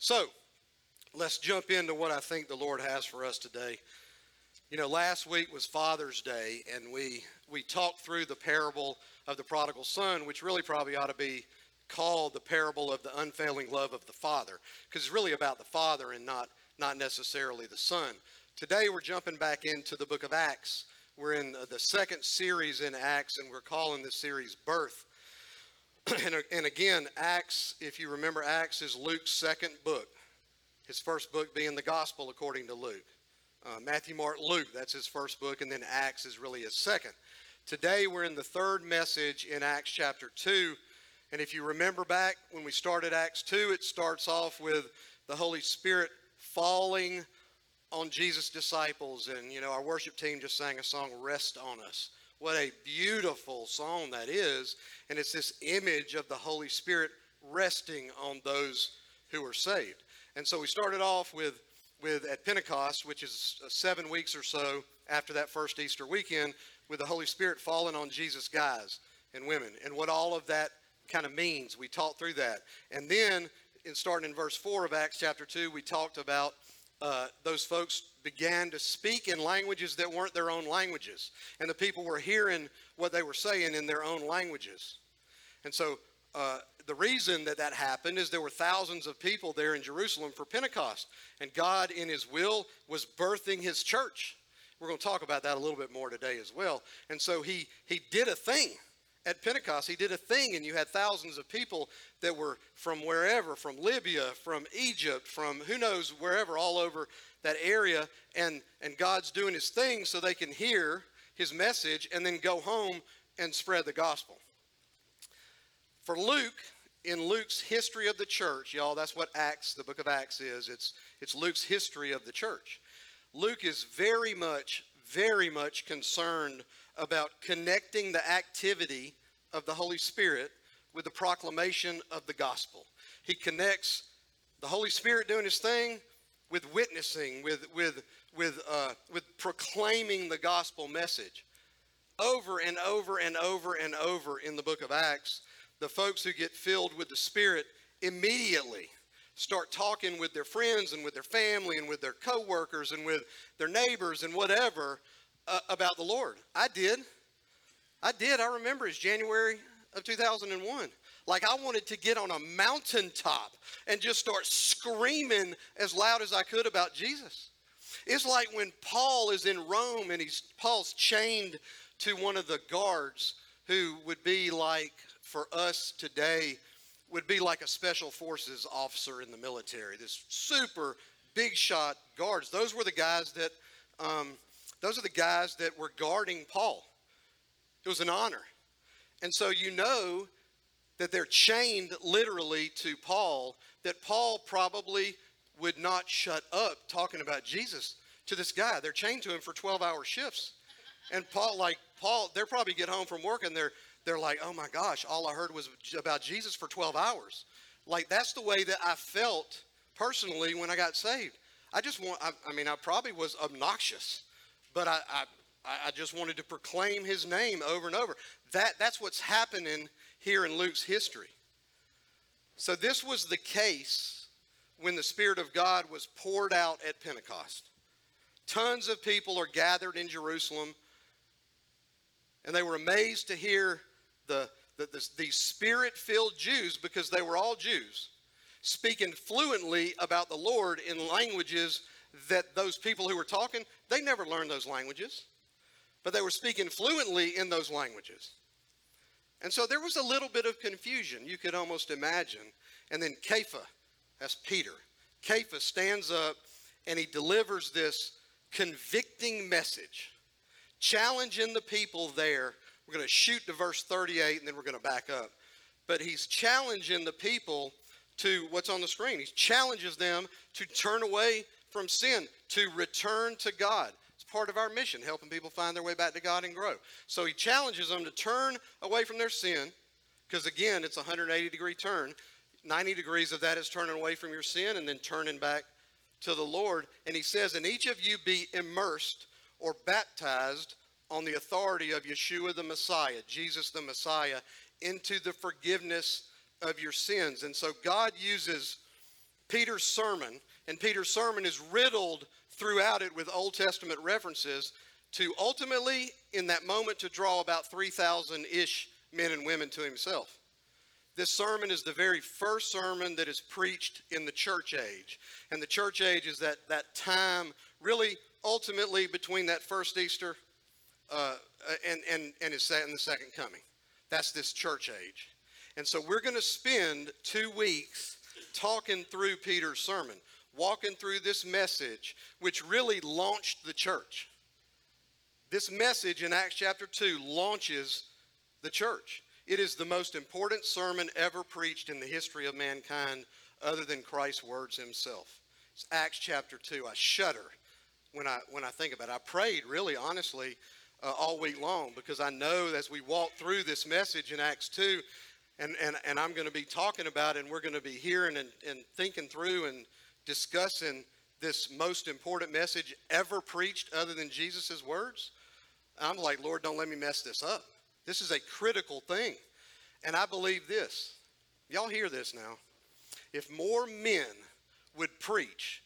So, let's jump into what I think the Lord has for us today. You know, last week was Father's Day, and we we talked through the parable of the prodigal son, which really probably ought to be called the parable of the unfailing love of the Father, because it's really about the Father and not not necessarily the Son. Today we're jumping back into the book of Acts. We're in the second series in Acts, and we're calling this series Birth. and, and again, Acts, if you remember, Acts is Luke's second book. His first book being the Gospel according to Luke. Uh, Matthew, Mark, Luke, that's his first book, and then Acts is really his second. Today we're in the third message in Acts chapter 2. And if you remember back when we started Acts 2, it starts off with the Holy Spirit falling on Jesus' disciples. And, you know, our worship team just sang a song, Rest on Us. What a beautiful song that is. And it's this image of the Holy Spirit resting on those who are saved. And so we started off with, with at Pentecost, which is uh, seven weeks or so after that first Easter weekend, with the Holy Spirit falling on Jesus' guys and women and what all of that kind of means. We talked through that. And then, in starting in verse 4 of Acts chapter 2, we talked about uh, those folks began to speak in languages that weren't their own languages. And the people were hearing what they were saying in their own languages. And so uh, the reason that that happened is there were thousands of people there in Jerusalem for Pentecost. And God, in His will, was birthing His church. We're going to talk about that a little bit more today as well. And so He, he did a thing at Pentecost, he did a thing, and you had thousands of people that were from wherever, from Libya, from Egypt, from who knows, wherever, all over that area. And, and God's doing his thing so they can hear his message and then go home and spread the gospel. For Luke, in Luke's history of the church, y'all, that's what Acts, the book of Acts is. It's, it's Luke's history of the church. Luke is very much, very much concerned about connecting the activity of the Holy Spirit with the proclamation of the gospel. He connects the Holy Spirit doing his thing with witnessing, with, with, with, uh, with proclaiming the gospel message. Over and over and over and over in the book of Acts, the folks who get filled with the Spirit immediately start talking with their friends and with their family and with their coworkers and with their neighbors and whatever uh, about the Lord. I did. I did. I remember it's January of 2001. Like I wanted to get on a mountaintop and just start screaming as loud as I could about Jesus. It's like when Paul is in Rome and he's Paul's chained to one of the guards who would be like for us today would be like a special forces officer in the military. This super big shot guards. Those were the guys that um, those are the guys that were guarding Paul. It was an honor. And so you know that they're chained literally to Paul, that Paul probably would not shut up talking about Jesus to this guy. They're chained to him for 12 hour shifts. And Paul, like, Paul, they're probably get home from work and they're, they're like, oh my gosh, all I heard was about Jesus for 12 hours. Like, that's the way that I felt personally when I got saved. I just want, I, I mean, I probably was obnoxious but I, I, I just wanted to proclaim his name over and over. That, that's what's happening here in Luke's history. So, this was the case when the Spirit of God was poured out at Pentecost. Tons of people are gathered in Jerusalem, and they were amazed to hear the, the, the, the Spirit filled Jews, because they were all Jews, speaking fluently about the Lord in languages that those people who were talking, they never learned those languages, but they were speaking fluently in those languages. And so there was a little bit of confusion, you could almost imagine. And then Kepha, that's Peter, Kepha stands up and he delivers this convicting message, challenging the people there. We're going to shoot to verse 38 and then we're going to back up. But he's challenging the people to what's on the screen. He challenges them to turn away from sin, to return to God. Part of our mission, helping people find their way back to God and grow. So he challenges them to turn away from their sin, because again, it's a 180 degree turn. 90 degrees of that is turning away from your sin and then turning back to the Lord. And he says, And each of you be immersed or baptized on the authority of Yeshua the Messiah, Jesus the Messiah, into the forgiveness of your sins. And so God uses Peter's sermon, and Peter's sermon is riddled throughout it with Old Testament references to ultimately, in that moment, to draw about 3,000 ish men and women to himself. This sermon is the very first sermon that is preached in the church age. And the church age is that, that time, really, ultimately, between that first Easter uh, and, and, and, his, and the second coming. That's this church age. And so we're going to spend two weeks talking through Peter's sermon, walking through this message, which really launched the church. This message in Acts chapter 2 launches the church. It is the most important sermon ever preached in the history of mankind, other than Christ's words himself. It's Acts chapter 2. I shudder when I, when I think about it. I prayed, really, honestly, uh, all week long because I know as we walk through this message in Acts 2, and, and, and I'm going to be talking about it, and we're going to be hearing and, and thinking through and discussing this most important message ever preached other than Jesus' words. I'm like, Lord, don't let me mess this up. This is a critical thing. And I believe this. Y'all hear this now. If more men would preach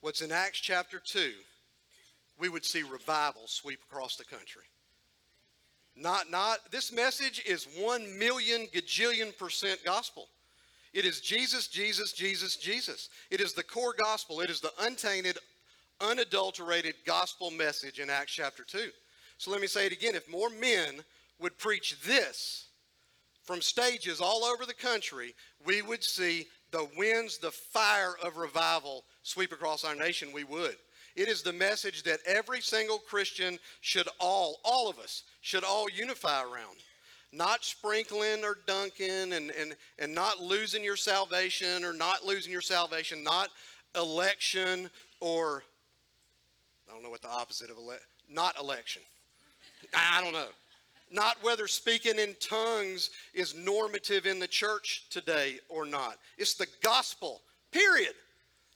what's in Acts chapter 2, we would see revival sweep across the country. Not, not, this message is one million gajillion percent gospel. It is Jesus, Jesus, Jesus, Jesus. It is the core gospel. It is the untainted, unadulterated gospel message in Acts chapter 2. So let me say it again. If more men would preach this from stages all over the country, we would see the winds, the fire of revival sweep across our nation. We would. It is the message that every single Christian should all, all of us, should all unify around. Not sprinkling or dunking and, and, and not losing your salvation or not losing your salvation, not election or, I don't know what the opposite of election, not election. I don't know. Not whether speaking in tongues is normative in the church today or not. It's the gospel, period.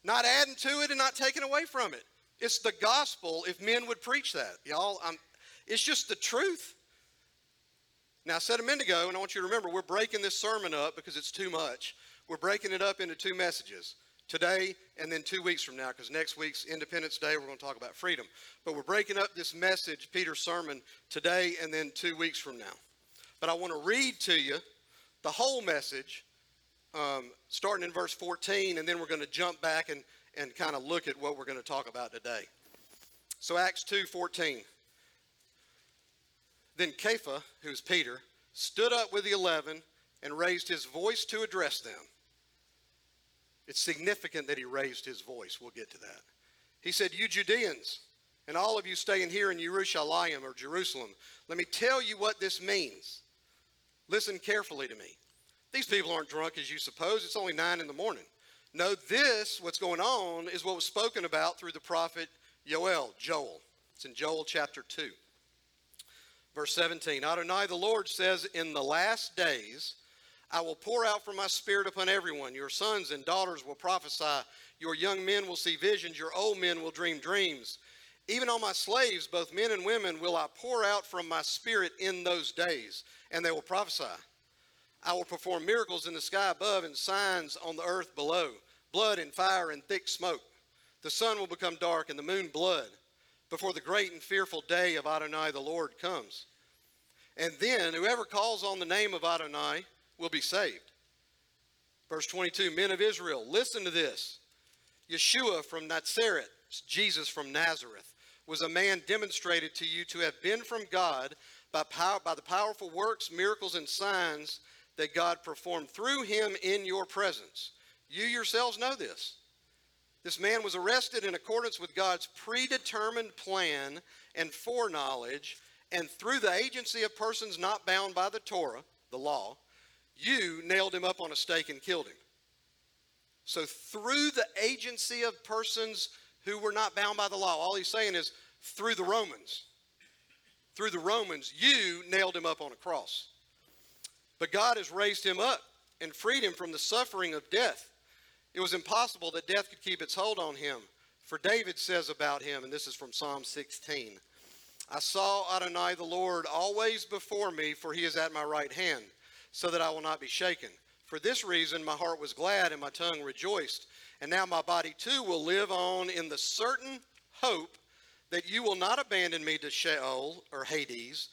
Not adding to it and not taking away from it. It's the gospel if men would preach that. Y'all, I'm, it's just the truth. Now, I said a minute ago, and I want you to remember, we're breaking this sermon up because it's too much. We're breaking it up into two messages today and then two weeks from now, because next week's Independence Day, we're going to talk about freedom. But we're breaking up this message, Peter's sermon, today and then two weeks from now. But I want to read to you the whole message, um, starting in verse 14, and then we're going to jump back and and kind of look at what we're going to talk about today. So Acts 2:14. Then Kepha, who's Peter, stood up with the 11 and raised his voice to address them. It's significant that he raised his voice. We'll get to that. He said, "You Judeans, and all of you staying here in Jerusalem or Jerusalem, let me tell you what this means. Listen carefully to me. These people aren't drunk as you suppose. It's only 9 in the morning. No, this, what's going on, is what was spoken about through the prophet Joel, Joel. It's in Joel chapter 2. Verse 17 Adonai the Lord says, In the last days I will pour out from my spirit upon everyone. Your sons and daughters will prophesy. Your young men will see visions. Your old men will dream dreams. Even on my slaves, both men and women, will I pour out from my spirit in those days, and they will prophesy. I will perform miracles in the sky above and signs on the earth below blood and fire and thick smoke. The sun will become dark and the moon blood before the great and fearful day of Adonai the Lord comes. And then whoever calls on the name of Adonai will be saved. Verse 22 Men of Israel, listen to this. Yeshua from Nazareth, Jesus from Nazareth, was a man demonstrated to you to have been from God by, power, by the powerful works, miracles, and signs that God performed through him in your presence. You yourselves know this. This man was arrested in accordance with God's predetermined plan and foreknowledge, and through the agency of persons not bound by the Torah, the law, you nailed him up on a stake and killed him. So, through the agency of persons who were not bound by the law, all he's saying is through the Romans. Through the Romans, you nailed him up on a cross. But God has raised him up and freed him from the suffering of death. It was impossible that death could keep its hold on him. For David says about him, and this is from Psalm 16 I saw Adonai the Lord always before me, for he is at my right hand, so that I will not be shaken. For this reason my heart was glad and my tongue rejoiced. And now my body too will live on in the certain hope that you will not abandon me to Sheol or Hades,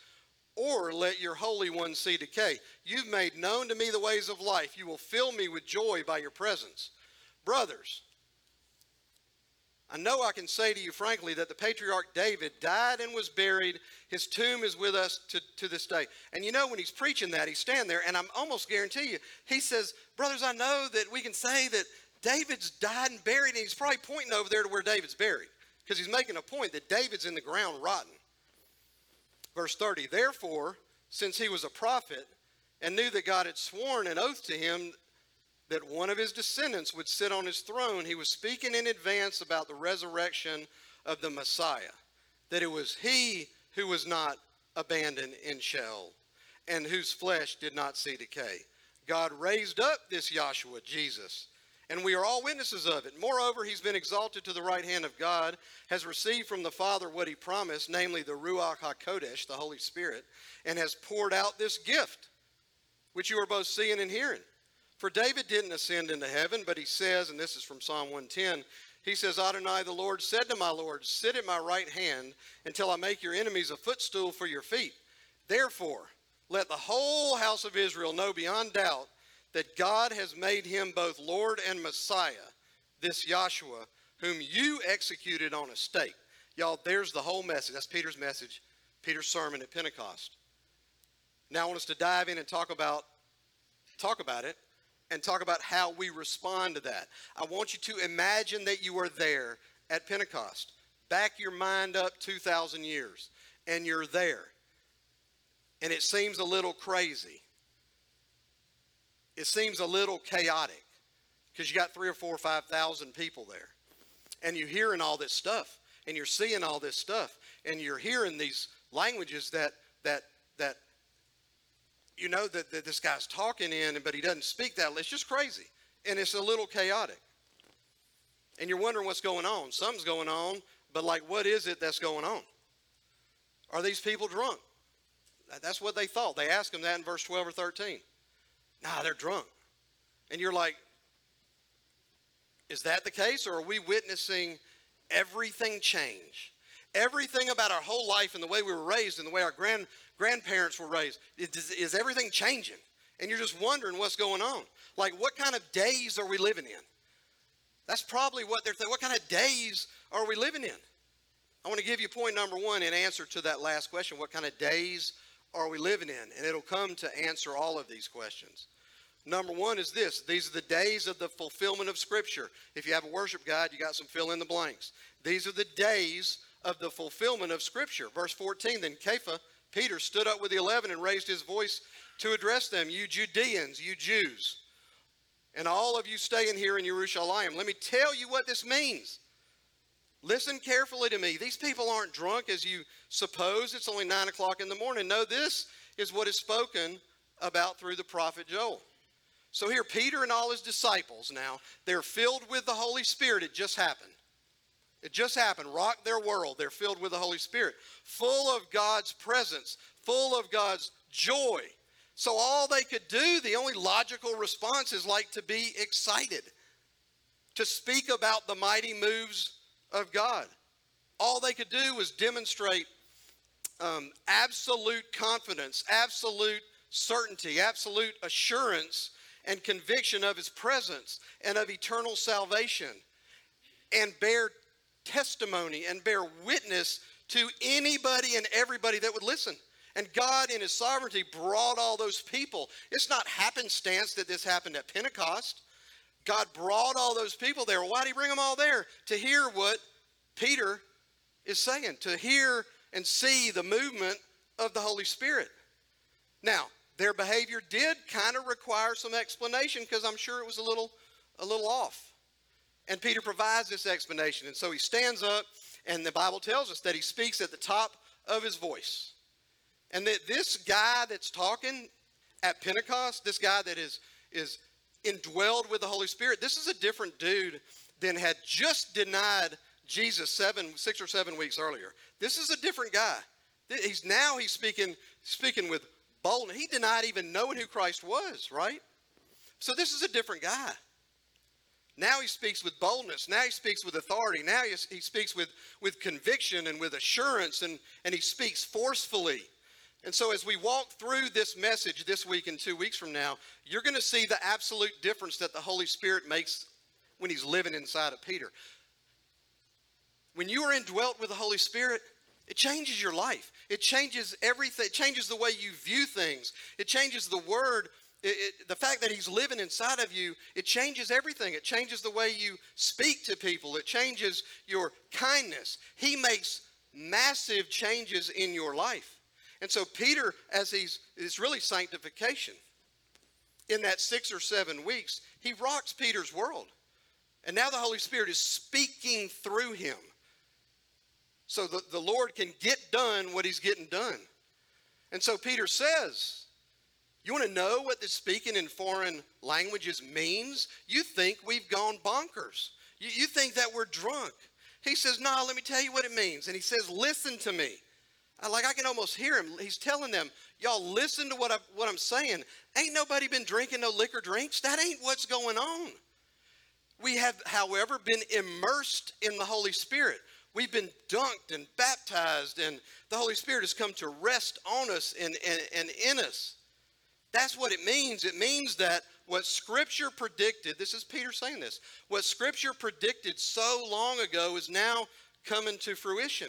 or let your Holy One see decay. You've made known to me the ways of life. You will fill me with joy by your presence. Brothers, I know I can say to you frankly that the patriarch David died and was buried. His tomb is with us to, to this day. And you know, when he's preaching that, he's standing there, and I'm almost guarantee you, he says, Brothers, I know that we can say that David's died and buried, and he's probably pointing over there to where David's buried because he's making a point that David's in the ground rotten. Verse 30 Therefore, since he was a prophet and knew that God had sworn an oath to him that one of his descendants would sit on his throne, he was speaking in advance about the resurrection of the Messiah, that it was he who was not abandoned in Sheol and whose flesh did not see decay. God raised up this Joshua, Jesus, and we are all witnesses of it. Moreover, he's been exalted to the right hand of God, has received from the Father what he promised, namely the Ruach HaKodesh, the Holy Spirit, and has poured out this gift, which you are both seeing and hearing. For David didn't ascend into heaven, but he says, and this is from Psalm 110, he says, Adonai, the Lord, said to my Lord, Sit at my right hand until I make your enemies a footstool for your feet. Therefore, let the whole house of Israel know beyond doubt that God has made him both Lord and Messiah, this Joshua, whom you executed on a stake. Y'all, there's the whole message. That's Peter's message, Peter's sermon at Pentecost. Now I want us to dive in and talk about talk about it and talk about how we respond to that. I want you to imagine that you are there at Pentecost. Back your mind up 2,000 years, and you're there. And it seems a little crazy it seems a little chaotic because you got three or four or five thousand people there. And you're hearing all this stuff and you're seeing all this stuff and you're hearing these languages that that you know that, that this guy's talking in but he doesn't speak that it's just crazy and it's a little chaotic and you're wondering what's going on something's going on but like what is it that's going on are these people drunk that's what they thought they asked him that in verse 12 or 13 Nah, they're drunk. And you're like, is that the case? Or are we witnessing everything change? Everything about our whole life and the way we were raised and the way our grand, grandparents were raised, is, is everything changing? And you're just wondering what's going on. Like, what kind of days are we living in? That's probably what they're thinking. What kind of days are we living in? I want to give you point number one in answer to that last question. What kind of days are we living in? And it'll come to answer all of these questions. Number one is this these are the days of the fulfillment of Scripture. If you have a worship guide, you got some fill in the blanks. These are the days of the fulfillment of Scripture. Verse 14 Then Kepha, Peter, stood up with the eleven and raised his voice to address them, You Judeans, you Jews, and all of you staying here in Jerusalem. Let me tell you what this means. Listen carefully to me. These people aren't drunk as you suppose. It's only 9 o'clock in the morning. No, this is what is spoken about through the prophet Joel. So here, Peter and all his disciples now, they're filled with the Holy Spirit. It just happened. It just happened. Rock their world. They're filled with the Holy Spirit, full of God's presence, full of God's joy. So all they could do, the only logical response is like to be excited, to speak about the mighty moves of God. All they could do was demonstrate um, absolute confidence, absolute certainty, absolute assurance and conviction of his presence and of eternal salvation and bear testimony and bear witness to anybody and everybody that would listen. And God, in His sovereignty, brought all those people. It's not happenstance that this happened at Pentecost. God brought all those people there. Why did He bring them all there? To hear what Peter is saying, to hear and see the movement of the Holy Spirit. Now, their behavior did kind of require some explanation because I'm sure it was a little, a little off. And Peter provides this explanation. And so he stands up, and the Bible tells us that he speaks at the top of his voice. And that this guy that's talking at Pentecost, this guy that is, is indwelled with the Holy Spirit, this is a different dude than had just denied Jesus seven, six or seven weeks earlier. This is a different guy. He's now he's speaking, speaking with boldness. He denied even knowing who Christ was, right? So this is a different guy. Now he speaks with boldness. Now he speaks with authority. Now he, he speaks with, with conviction and with assurance, and, and he speaks forcefully. And so, as we walk through this message this week and two weeks from now, you're going to see the absolute difference that the Holy Spirit makes when he's living inside of Peter. When you are indwelt with the Holy Spirit, it changes your life. It changes everything. It changes the way you view things. It changes the word it, it, the fact that he's living inside of you, it changes everything. It changes the way you speak to people, it changes your kindness. He makes massive changes in your life. And so, Peter, as he's, it's really sanctification. In that six or seven weeks, he rocks Peter's world. And now the Holy Spirit is speaking through him. So the, the Lord can get done what he's getting done. And so Peter says, you want to know what this speaking in foreign languages means? You think we've gone bonkers. You, you think that we're drunk. He says, No, let me tell you what it means. And he says, Listen to me. I, like I can almost hear him. He's telling them, Y'all listen to what, I, what I'm saying. Ain't nobody been drinking no liquor drinks. That ain't what's going on. We have, however, been immersed in the Holy Spirit. We've been dunked and baptized, and the Holy Spirit has come to rest on us and, and, and in us. That's what it means. It means that what Scripture predicted, this is Peter saying this, what Scripture predicted so long ago is now coming to fruition.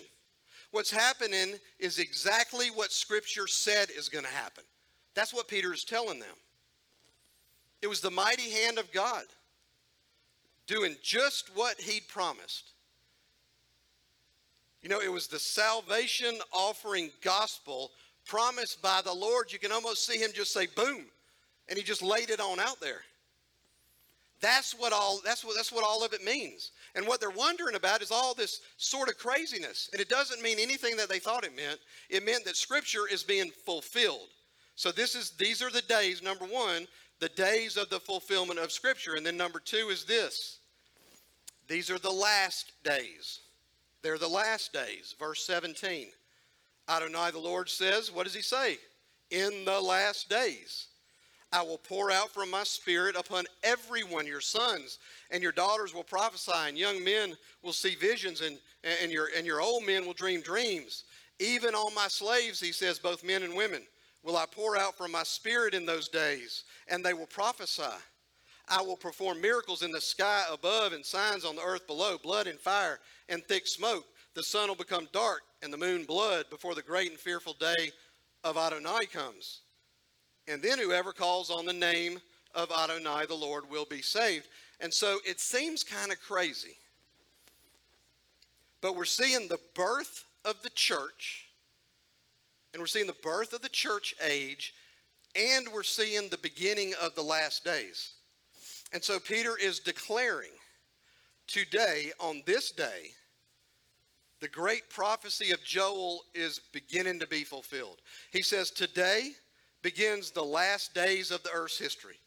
What's happening is exactly what Scripture said is going to happen. That's what Peter is telling them. It was the mighty hand of God doing just what he'd promised. You know, it was the salvation offering gospel promised by the Lord, you can almost see him just say, boom, and he just laid it on out there. That's what all that's what that's what all of it means. And what they're wondering about is all this sort of craziness. And it doesn't mean anything that they thought it meant. It meant that scripture is being fulfilled. So this is these are the days number 1, the days of the fulfillment of scripture. And then number 2 is this. These are the last days. They're the last days. Verse 17. Adonai, the Lord says, what does he say? In the last days, I will pour out from my spirit upon everyone. Your sons and your daughters will prophesy, and young men will see visions, and, and, your, and your old men will dream dreams. Even on my slaves, he says, both men and women, will I pour out from my spirit in those days, and they will prophesy. I will perform miracles in the sky above and signs on the earth below, blood and fire and thick smoke. The sun will become dark and the moon blood before the great and fearful day of Adonai comes. And then whoever calls on the name of Adonai, the Lord, will be saved. And so it seems kind of crazy. But we're seeing the birth of the church, and we're seeing the birth of the church age, and we're seeing the beginning of the last days. And so Peter is declaring today, on this day, the great prophecy of Joel is beginning to be fulfilled. He says, Today begins the last days of the earth's history.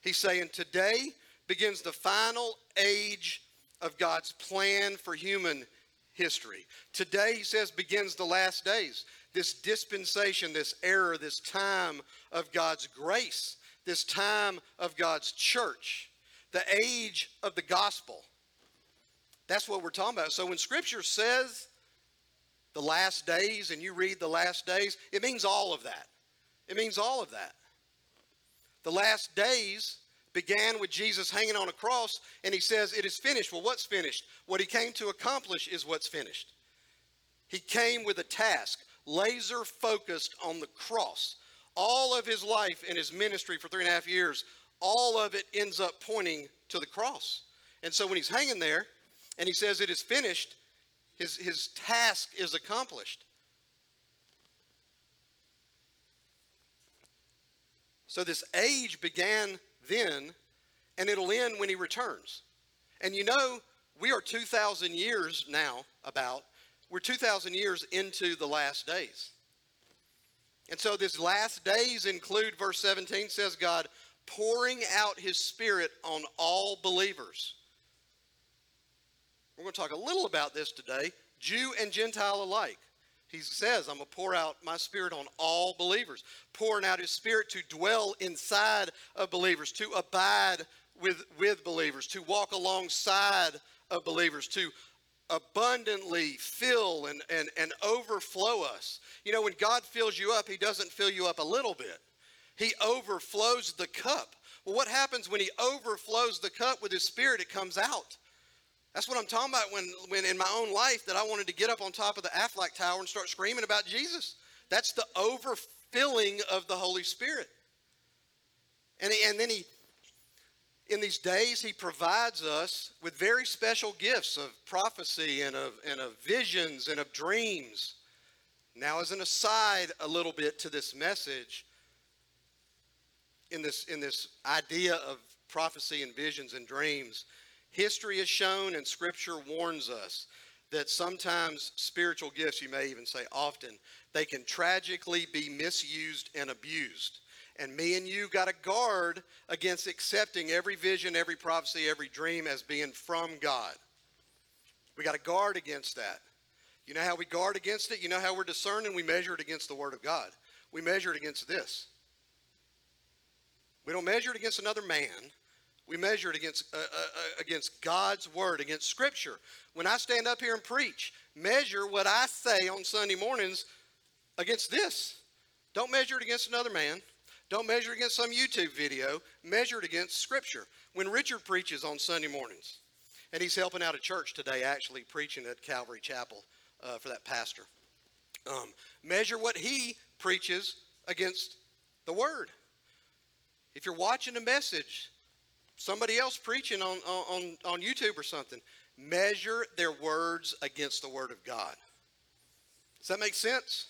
He's saying, Today begins the final age of God's plan for human history. Today, he says, begins the last days. This dispensation, this era, this time of God's grace, this time of God's church, the age of the gospel. That's what we're talking about. So when Scripture says the last days and you read the last days, it means all of that. It means all of that. The last days began with Jesus hanging on a cross, and he says, It is finished. Well, what's finished? What he came to accomplish is what's finished. He came with a task, laser focused on the cross. All of his life and his ministry for three and a half years, all of it ends up pointing to the cross. And so when he's hanging there, and he says it is finished, his, his task is accomplished. So this age began then, and it'll end when he returns. And you know, we are 2,000 years now, about, we're 2,000 years into the last days. And so this last days include, verse 17 says, God pouring out his spirit on all believers. We're going to talk a little about this today, Jew and Gentile alike. He says, I'm going to pour out my spirit on all believers, pouring out his spirit to dwell inside of believers, to abide with, with believers, to walk alongside of believers, to abundantly fill and, and, and overflow us. You know, when God fills you up, He doesn't fill you up a little bit, He overflows the cup. Well, what happens when He overflows the cup with His Spirit? It comes out. That's what I'm talking about when, when in my own life that I wanted to get up on top of the Aflac Tower and start screaming about Jesus. That's the overfilling of the Holy Spirit. And, he, and then he, in these days, he provides us with very special gifts of prophecy and of, and of visions and of dreams. Now, as an aside, a little bit to this message, in this, in this idea of prophecy and visions and dreams, history has shown and scripture warns us that sometimes spiritual gifts, you may even say often, they can tragically be misused and abused. And me and you got to guard against accepting every vision, every prophecy, every dream as being from God. We got to guard against that. You know how we guard against it? You know how we're discerning? We measure it against the Word of God. We measure it against this. We don't measure it against another man. We measure it against, uh, uh, uh against God's Word, against Scripture. When I stand up here and preach, measure what I say on Sunday mornings against this. Don't measure it against another man. Don't measure it against some YouTube video. Measure it against Scripture. When Richard preaches on Sunday mornings, and he's helping out a church today, actually preaching at Calvary Chapel uh, for that pastor, um, measure what he preaches against the Word. If you're watching a message, somebody else preaching on, on, on YouTube or something, measure their words against the Word of God. Does that make sense?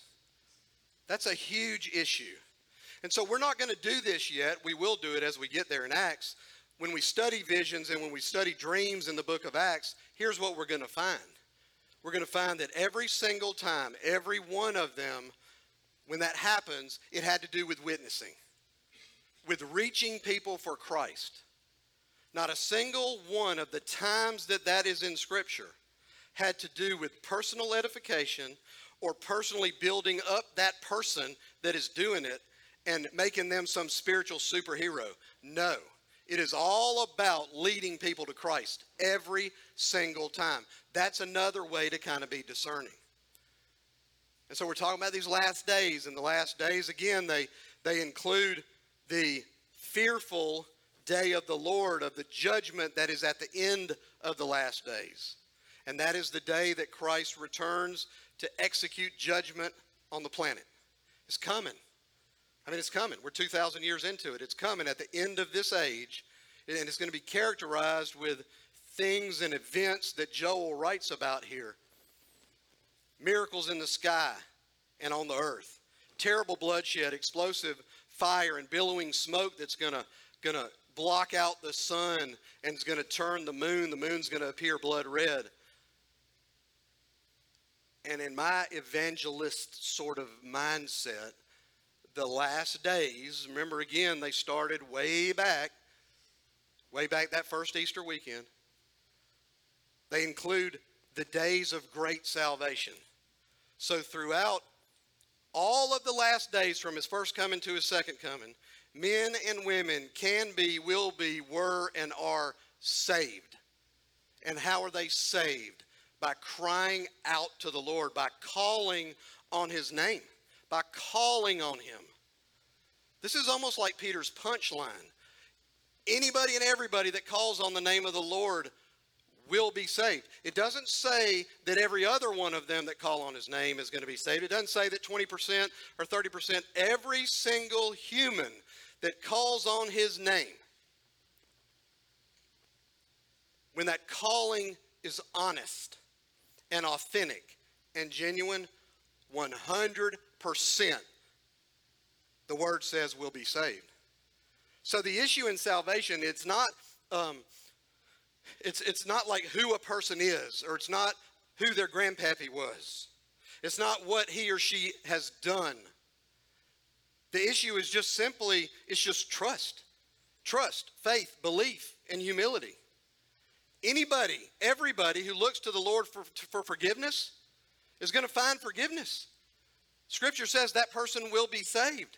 That's a huge issue. And so we're not going to do this yet. We will do it as we get there in Acts. When we study visions and when we study dreams in the book of Acts, here's what we're going to find. We're going to find that every single time, every one of them, when that happens, it had to do with witnessing, with reaching people for Christ. Not a single one of the times that that is in Scripture had to do with personal edification or personally building up that person that is doing it and making them some spiritual superhero. No. It is all about leading people to Christ every single time. That's another way to kind of be discerning. And so we're talking about these last days, and the last days, again, they, they include the fearful day of the Lord, of the judgment that is at the end of the last days. And that is the day that Christ returns to execute judgment on the planet. It's coming. I mean, it's coming. We're 2,000 years into it. It's coming at the end of this age, and it's going to be characterized with things and events that Joel writes about here miracles in the sky and on the earth, terrible bloodshed, explosive fire, and billowing smoke that's going to, going to block out the sun and is going to turn the moon. The moon's going to appear blood red. And in my evangelist sort of mindset, the last days, remember again, they started way back, way back that first Easter weekend. They include the days of great salvation. So throughout all of the last days from his first coming to his second coming, men and women can be, will be, were, and are saved. And how are they saved? By crying out to the Lord, by calling on his name, by calling on him. This is almost like Peter's punchline. Anybody and everybody that calls on the name of the Lord will be saved. It doesn't say that every other one of them that call on his name is going to be saved. It doesn't say that 20% or 30%. Every single human that calls on his name, when that calling is honest and authentic and genuine, 100% the word says we'll be saved. So the issue in salvation, it's not, um, it's, it's not like who a person is, or it's not who their grandpappy was. It's not what he or she has done. The issue is just simply, it's just trust. Trust, faith, belief, and humility. Anybody, everybody who looks to the Lord for, for forgiveness is going to find forgiveness. Scripture says that person will be saved.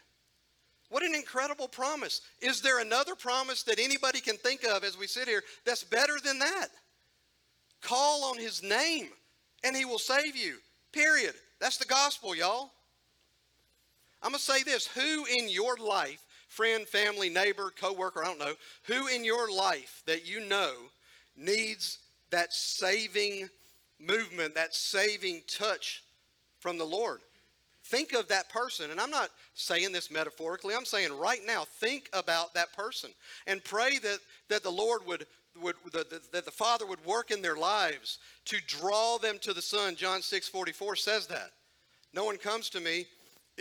What an incredible promise. Is there another promise that anybody can think of as we sit here that's better than that? Call on his name and he will save you. Period. That's the gospel, y'all. I'm going to say this who in your life, friend, family, neighbor, coworker, I don't know, who in your life that you know needs that saving movement, that saving touch from the Lord? Think of that person. And I'm not saying this metaphorically. I'm saying right now, think about that person and pray that, that the Lord would, would that, that the Father would work in their lives to draw them to the Son. John 6 44 says that. No one comes to me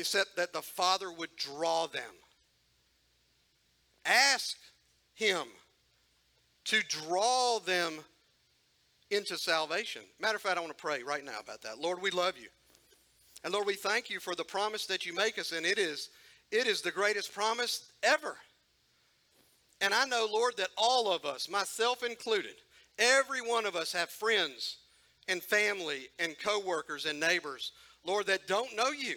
except that the Father would draw them. Ask Him to draw them into salvation. Matter of fact, I want to pray right now about that. Lord, we love you. And Lord, we thank you for the promise that you make us, and it is, it is the greatest promise ever. And I know, Lord, that all of us, myself included, every one of us have friends and family and coworkers and neighbors, Lord, that don't know you.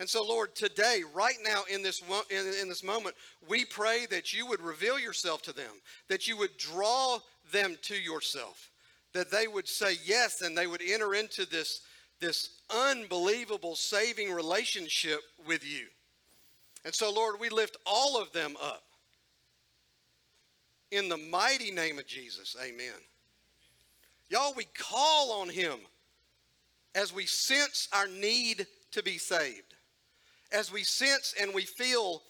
And so, Lord, today, right now in this, in, in this moment, we pray that you would reveal yourself to them, that you would draw them to yourself, that they would say yes and they would enter into this, this unbelievable saving relationship with you. And so, Lord, we lift all of them up. In the mighty name of Jesus, amen. Y'all, we call on him as we sense our need to be saved as we sense and we feel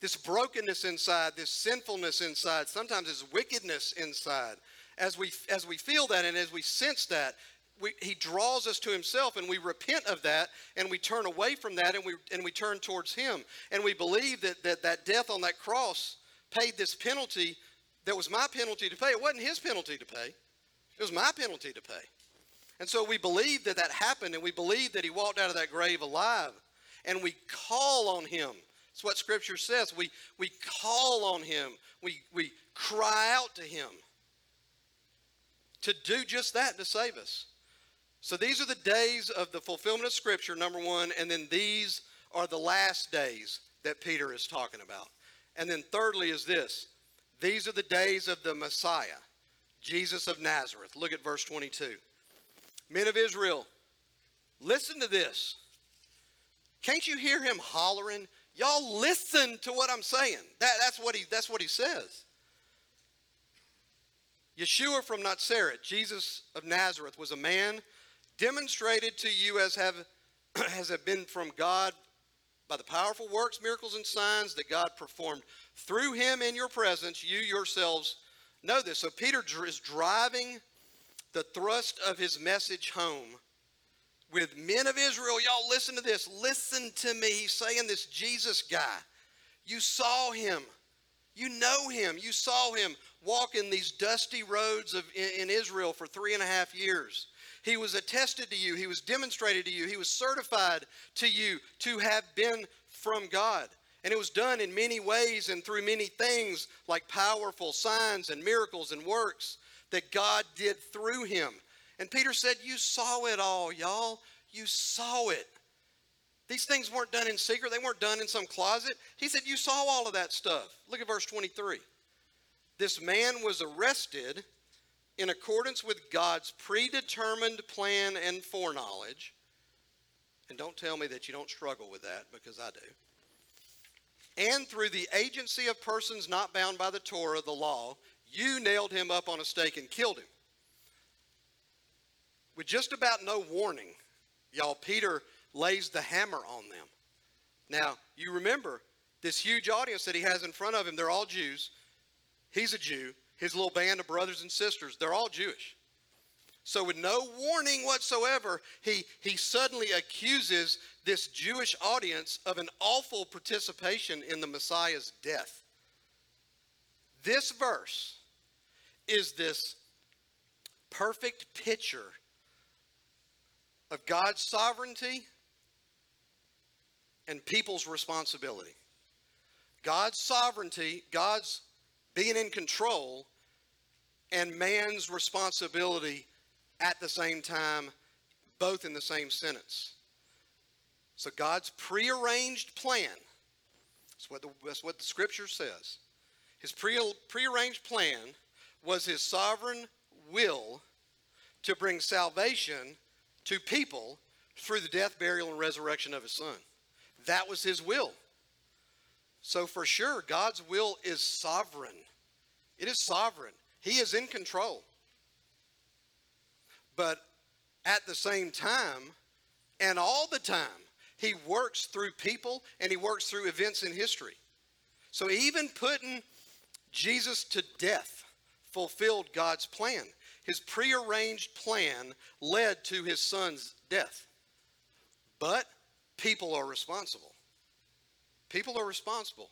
this brokenness inside, this sinfulness inside, sometimes this wickedness inside, as we, as we feel that and as we sense that, we, he draws us to himself and we repent of that and we turn away from that and we, and we turn towards him. And we believe that, that that death on that cross paid this penalty that was my penalty to pay. It wasn't his penalty to pay, it was my penalty to pay. And so we believe that that happened and we believe that he walked out of that grave alive and we call on him. That's what Scripture says. We, we call on him, we, we cry out to him to do just that, to save us. So these are the days of the fulfillment of Scripture, number one, and then these are the last days that Peter is talking about. And then thirdly is this these are the days of the Messiah, Jesus of Nazareth. Look at verse 22. Men of Israel, listen to this. Can't you hear him hollering? Y'all listen to what I'm saying. That, that's, what he, that's what he says. Yeshua from Nazareth, Jesus of Nazareth, was a man demonstrated to you as have, has have been from God by the powerful works, miracles, and signs that God performed through him in your presence. You yourselves know this. So Peter is driving the thrust of his message home with men of Israel. Y'all listen to this. Listen to me. He's saying this Jesus guy. You saw him. You know him. You saw him walking these dusty roads of, in, in Israel for three and a half years. He was attested to you. He was demonstrated to you. He was certified to you to have been from God. And it was done in many ways and through many things like powerful signs and miracles and works that God did through him. And Peter said, You saw it all, y'all. You saw it. These things weren't done in secret, they weren't done in some closet. He said, You saw all of that stuff. Look at verse 23. This man was arrested in accordance with God's predetermined plan and foreknowledge. And don't tell me that you don't struggle with that because I do. And through the agency of persons not bound by the Torah, the law, you nailed him up on a stake and killed him with just about no warning, y'all, Peter lays the hammer on them. Now, you remember this huge audience that he has in front of him, they're all Jews. He's a Jew. His little band of brothers and sisters, they're all Jewish. So, with no warning whatsoever, he, he suddenly accuses this Jewish audience of an awful participation in the Messiah's death. This verse is this perfect picture of God's sovereignty and people's responsibility. God's sovereignty, God's being in control, and man's responsibility at the same time, both in the same sentence. So God's prearranged plan That's what the, that's what the scripture says. His pre, prearranged plan was his sovereign will to bring salvation to people through the death, burial, and resurrection of his son. That was his will. So, for sure, God's will is sovereign. It is sovereign. He is in control. But at the same time, and all the time, he works through people and he works through events in history. So, even putting Jesus to death fulfilled God's plan. His prearranged plan led to his son's death. But people are responsible. People are responsible.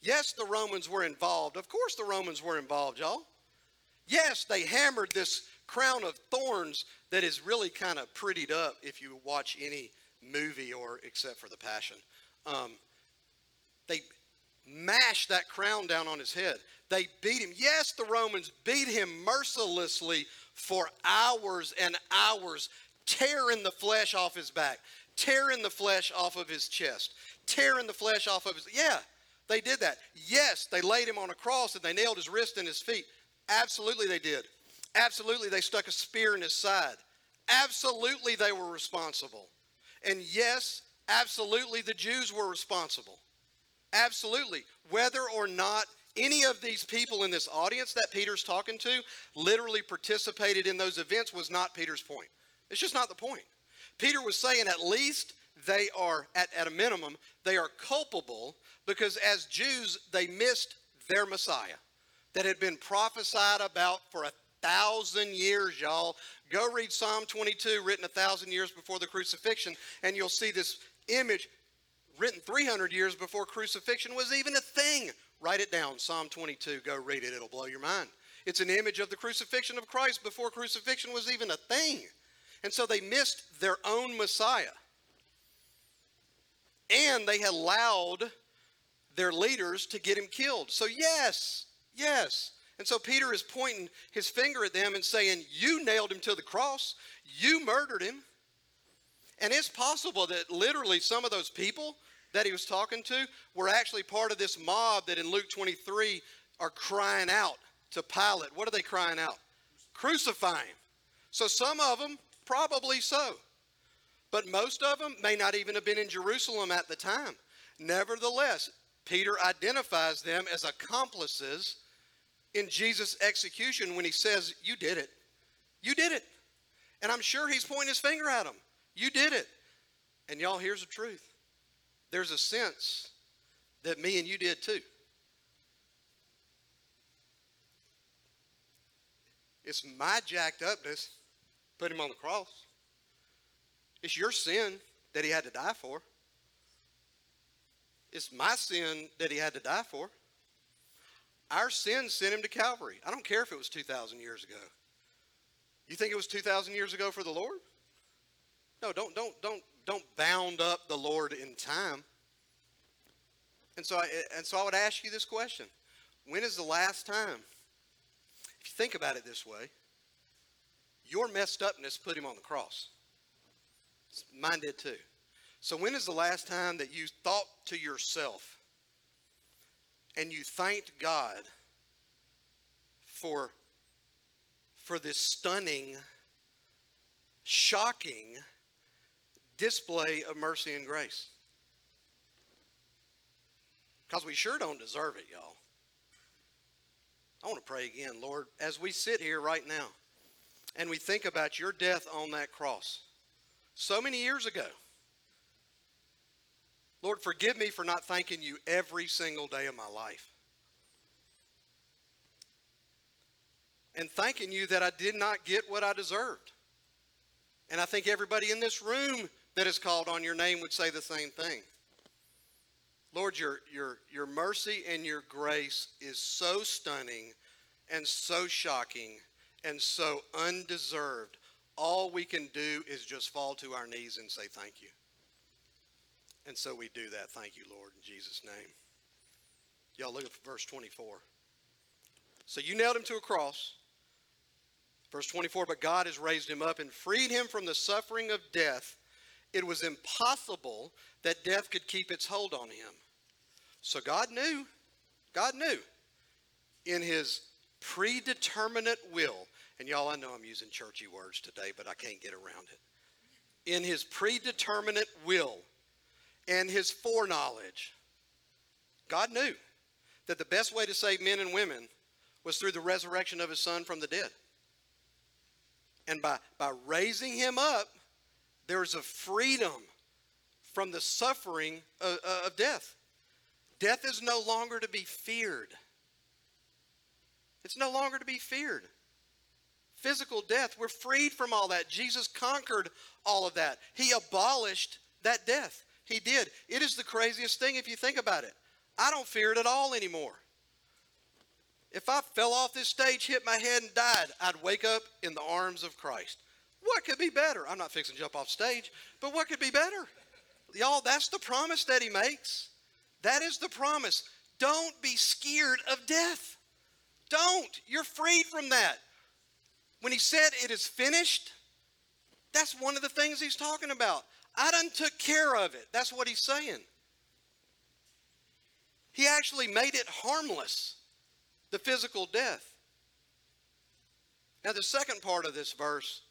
Yes, the Romans were involved. Of course, the Romans were involved, y'all. Yes, they hammered this crown of thorns that is really kind of prettied up if you watch any movie or except for the Passion. Um, they mashed that crown down on his head. They beat him. Yes, the Romans beat him mercilessly for hours and hours, tearing the flesh off his back, tearing the flesh off of his chest, tearing the flesh off of his. Yeah, they did that. Yes, they laid him on a cross and they nailed his wrist and his feet. Absolutely, they did. Absolutely, they stuck a spear in his side. Absolutely, they were responsible. And yes, absolutely, the Jews were responsible. Absolutely. Whether or not any of these people in this audience that Peter's talking to literally participated in those events was not Peter's point. It's just not the point. Peter was saying at least they are, at, at a minimum, they are culpable because as Jews, they missed their Messiah that had been prophesied about for a thousand years, y'all. Go read Psalm 22, written a thousand years before the crucifixion, and you'll see this image written 300 years before crucifixion was even a thing. Write it down, Psalm 22. Go read it, it'll blow your mind. It's an image of the crucifixion of Christ before crucifixion was even a thing. And so they missed their own Messiah. And they had allowed their leaders to get him killed. So, yes, yes. And so Peter is pointing his finger at them and saying, You nailed him to the cross, you murdered him. And it's possible that literally some of those people that he was talking to were actually part of this mob that in Luke 23 are crying out to Pilate. What are they crying out? Crucify him. So some of them, probably so. But most of them may not even have been in Jerusalem at the time. Nevertheless, Peter identifies them as accomplices in Jesus' execution when he says, You did it. You did it. And I'm sure he's pointing his finger at them. You did it. And y'all, here's the truth there's a sense that me and you did too. It's my jacked upness put him on the cross. It's your sin that he had to die for. It's my sin that he had to die for. Our sin sent him to Calvary. I don't care if it was 2,000 years ago. You think it was 2,000 years ago for the Lord? No, don't, don't, don't don't bound up the Lord in time. And so, I, and so I would ask you this question When is the last time, if you think about it this way, your messed upness put him on the cross? Mine did too. So, when is the last time that you thought to yourself and you thanked God for, for this stunning, shocking, display of mercy and grace. Because we sure don't deserve it, y'all. I want to pray again, Lord, as we sit here right now and we think about your death on that cross so many years ago. Lord, forgive me for not thanking you every single day of my life. And thanking you that I did not get what I deserved. And I think everybody in this room that is called on your name would say the same thing. Lord, your, your, your mercy and your grace is so stunning and so shocking and so undeserved. All we can do is just fall to our knees and say thank you. And so we do that. Thank you, Lord, in Jesus' name. Y'all look at verse 24. So you nailed him to a cross. Verse 24, but God has raised him up and freed him from the suffering of death it was impossible that death could keep its hold on him. So God knew, God knew in his predeterminate will, and y'all, I know I'm using churchy words today, but I can't get around it. In his predeterminate will and his foreknowledge, God knew that the best way to save men and women was through the resurrection of his son from the dead. And by, by raising him up, there's a freedom from the suffering of, of death. Death is no longer to be feared. It's no longer to be feared. Physical death, we're freed from all that. Jesus conquered all of that. He abolished that death. He did. It is the craziest thing if you think about it. I don't fear it at all anymore. If I fell off this stage, hit my head, and died, I'd wake up in the arms of Christ. What could be better? I'm not fixing to jump off stage, but what could be better? Y'all, that's the promise that he makes. That is the promise. Don't be scared of death. Don't. You're freed from that. When he said it is finished, that's one of the things he's talking about. I done took care of it. That's what he's saying. He actually made it harmless, the physical death. Now, the second part of this verse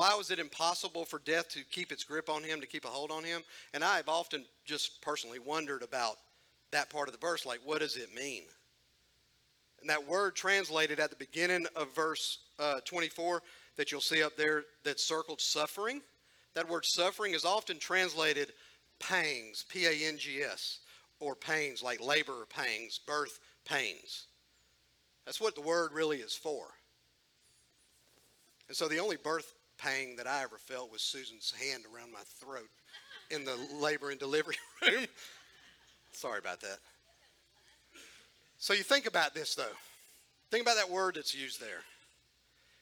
why was it impossible for death to keep its grip on him, to keep a hold on him? And I've often just personally wondered about that part of the verse like, what does it mean? And that word translated at the beginning of verse uh, 24 that you'll see up there that's circled suffering, that word suffering is often translated pangs, P A N G S, or pains like labor pangs, birth pains. That's what the word really is for. And so the only birth pang that I ever felt was Susan's hand around my throat in the labor and delivery room. Sorry about that. So you think about this, though. Think about that word that's used there.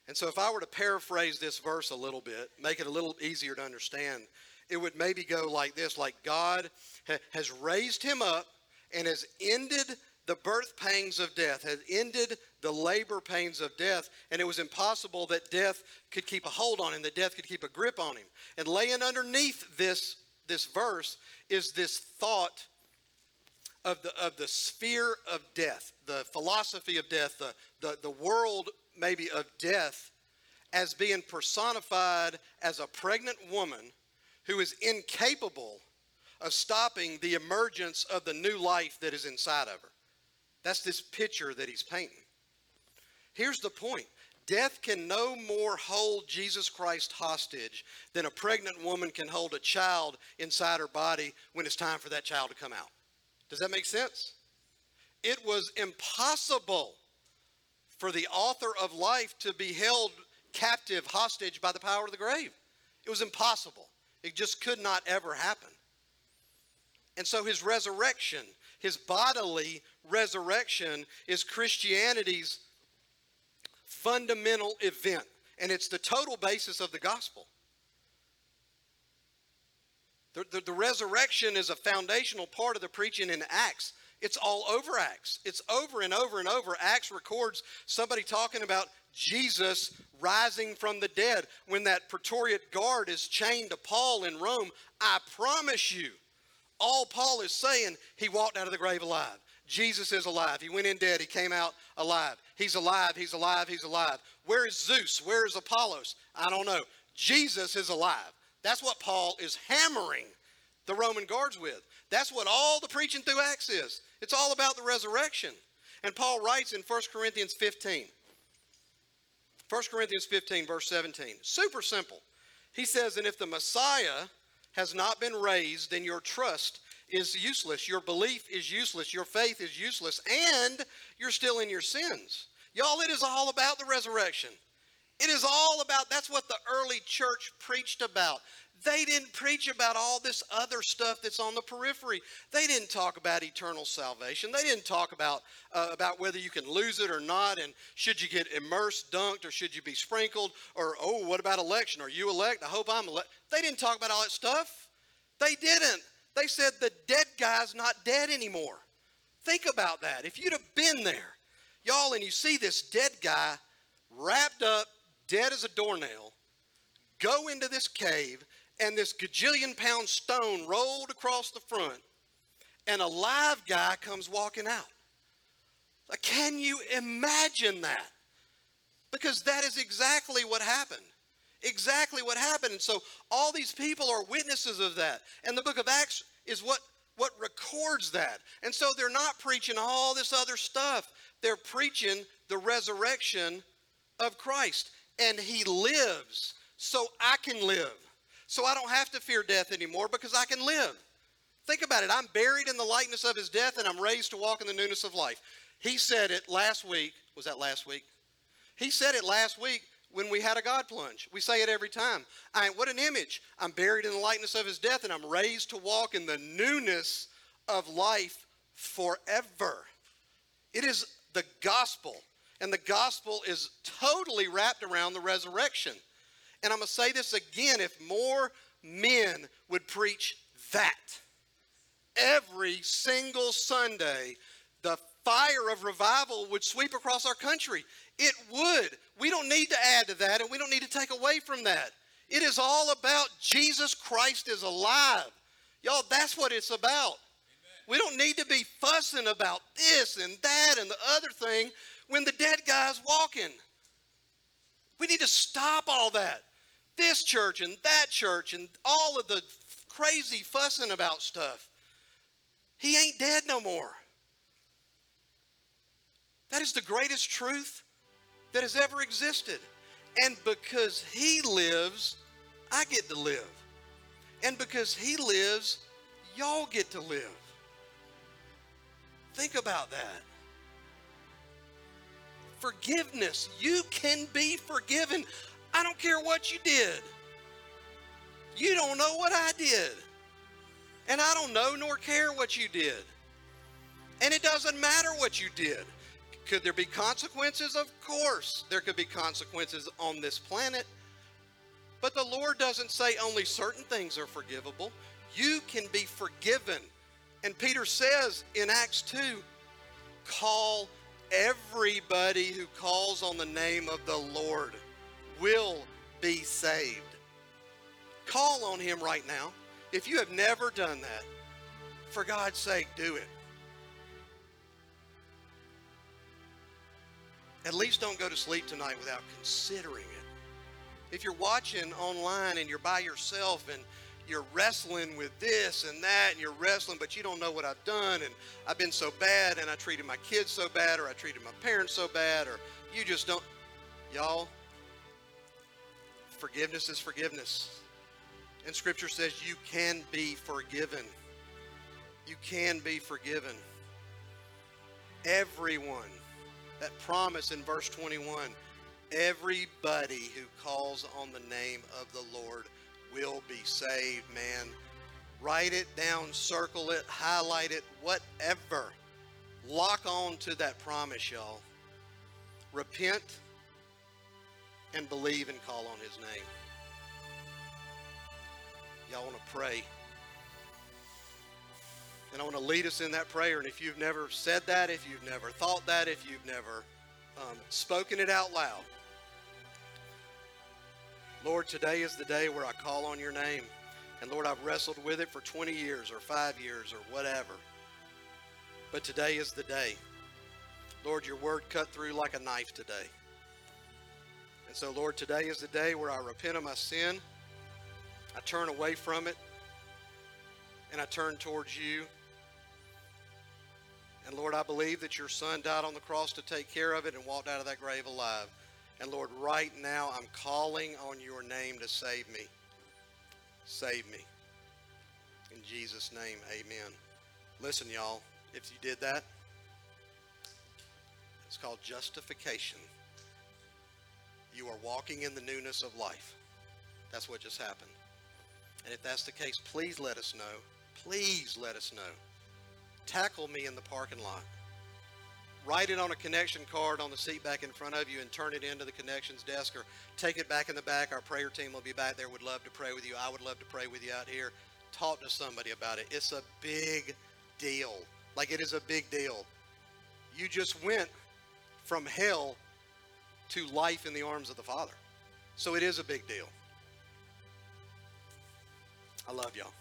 And so if I were to paraphrase this verse a little bit, make it a little easier to understand, it would maybe go like this like God ha- has raised him up and has ended the birth pangs of death, had ended the labor pains of death, and it was impossible that death could keep a hold on him, that death could keep a grip on him. And laying underneath this, this verse is this thought of the, of the sphere of death, the philosophy of death, the, the, the world maybe of death as being personified as a pregnant woman who is incapable of stopping the emergence of the new life that is inside of her. That's this picture that he's painting. Here's the point death can no more hold Jesus Christ hostage than a pregnant woman can hold a child inside her body when it's time for that child to come out. Does that make sense? It was impossible for the author of life to be held captive, hostage by the power of the grave. It was impossible. It just could not ever happen. And so his resurrection his bodily resurrection is Christianity's fundamental event, and it's the total basis of the gospel. The, the, the, resurrection is a foundational part of the preaching in Acts. It's all over Acts. It's over and over and over. Acts records somebody talking about Jesus rising from the dead. When that Praetorian guard is chained to Paul in Rome, I promise you, all Paul is saying, he walked out of the grave alive. Jesus is alive. He went in dead. He came out alive. He's alive. He's alive. He's alive. Where is Zeus? Where is Apollos? I don't know. Jesus is alive. That's what Paul is hammering the Roman guards with. That's what all the preaching through Acts is. It's all about the resurrection. And Paul writes in 1 Corinthians 15. 1 Corinthians 15, verse 17. Super simple. He says, And if the Messiah has not been raised, then your trust is useless. Your belief is useless. Your faith is useless. And you're still in your sins. Y'all, it is all about the resurrection. It is all about, that's what the early church preached about. They didn't preach about all this other stuff that's on the periphery. They didn't talk about eternal salvation. They didn't talk about, uh, about whether you can lose it or not, and should you get immersed, dunked, or should you be sprinkled, or oh, what about election? Are you elect? I hope I'm elect. They didn't talk about all that stuff. They didn't. They said the dead guy's not dead anymore. Think about that. If you'd have been there, y'all, and you see this dead guy wrapped up, dead as a doornail, go into this cave and this gajillion pound stone rolled across the front, and a live guy comes walking out. Can you imagine that? Because that is exactly what happened. Exactly what happened. And so all these people are witnesses of that. And the book of Acts is what, what records that. And so they're not preaching all this other stuff. They're preaching the resurrection of Christ. And he lives so I can live. So I don't have to fear death anymore because I can live. Think about it. I'm buried in the likeness of his death and I'm raised to walk in the newness of life. He said it last week. Was that last week? He said it last week when we had a God plunge. We say it every time. I, what an image. I'm buried in the likeness of his death and I'm raised to walk in the newness of life forever. It is the gospel. And the gospel is totally wrapped around the resurrection. And I'm going to say this again if more men would preach that every single Sunday, the fire of revival would sweep across our country. It would. We don't need to add to that and we don't need to take away from that. It is all about Jesus Christ is alive. Y'all, that's what it's about. We don't need to be fussing about this and that and the other thing when the dead guy's walking. We need to stop all that. This church and that church and all of the crazy fussing about stuff. He ain't dead no more. That is the greatest truth that has ever existed. And because he lives, I get to live. And because he lives, y'all get to live. Think about that. Forgiveness. You can be forgiven. I don't care what you did. You don't know what I did. And I don't know nor care what you did. And it doesn't matter what you did. Could there be consequences? Of course, there could be consequences on this planet. But the Lord doesn't say only certain things are forgivable. You can be forgiven and Peter says in Acts 2 call everybody who calls on the name of the Lord will be saved. Call on him right now. If you have never done that, for God's sake, do it. At least don't go to sleep tonight without considering it. If you're watching online and you're by yourself and you're wrestling with this and that, and you're wrestling, but you don't know what I've done, and I've been so bad, and I treated my kids so bad, or I treated my parents so bad, or you just don't. Y'all, forgiveness is forgiveness. And Scripture says you can be forgiven. You can be forgiven. Everyone, that promise in verse 21, everybody who calls on the name of the Lord will be saved, man. Write it down, circle it, highlight it, whatever. Lock on to that promise, y'all. Repent and believe and call on his name. Y'all want to pray. And I want to lead us in that prayer. And if you've never said that, if you've never thought that, if you've never um, spoken it out loud, Lord, today is the day where I call on your name. And Lord, I've wrestled with it for 20 years or five years or whatever. But today is the day. Lord, your word cut through like a knife today. And so, Lord, today is the day where I repent of my sin. I turn away from it. And I turn towards you. And Lord, I believe that your son died on the cross to take care of it and walked out of that grave alive. And Lord, right now I'm calling on your name to save me. Save me. In Jesus' name, amen. Listen, y'all, if you did that, it's called justification. You are walking in the newness of life. That's what just happened. And if that's the case, please let us know. Please let us know. Tackle me in the parking lot write it on a connection card on the seat back in front of you and turn it into the connections desk or take it back in the back. Our prayer team will be back there. Would love to pray with you. I would love to pray with you out here. Talk to somebody about it. It's a big deal. Like it is a big deal. You just went from hell to life in the arms of the Father. So it is a big deal. I love y'all.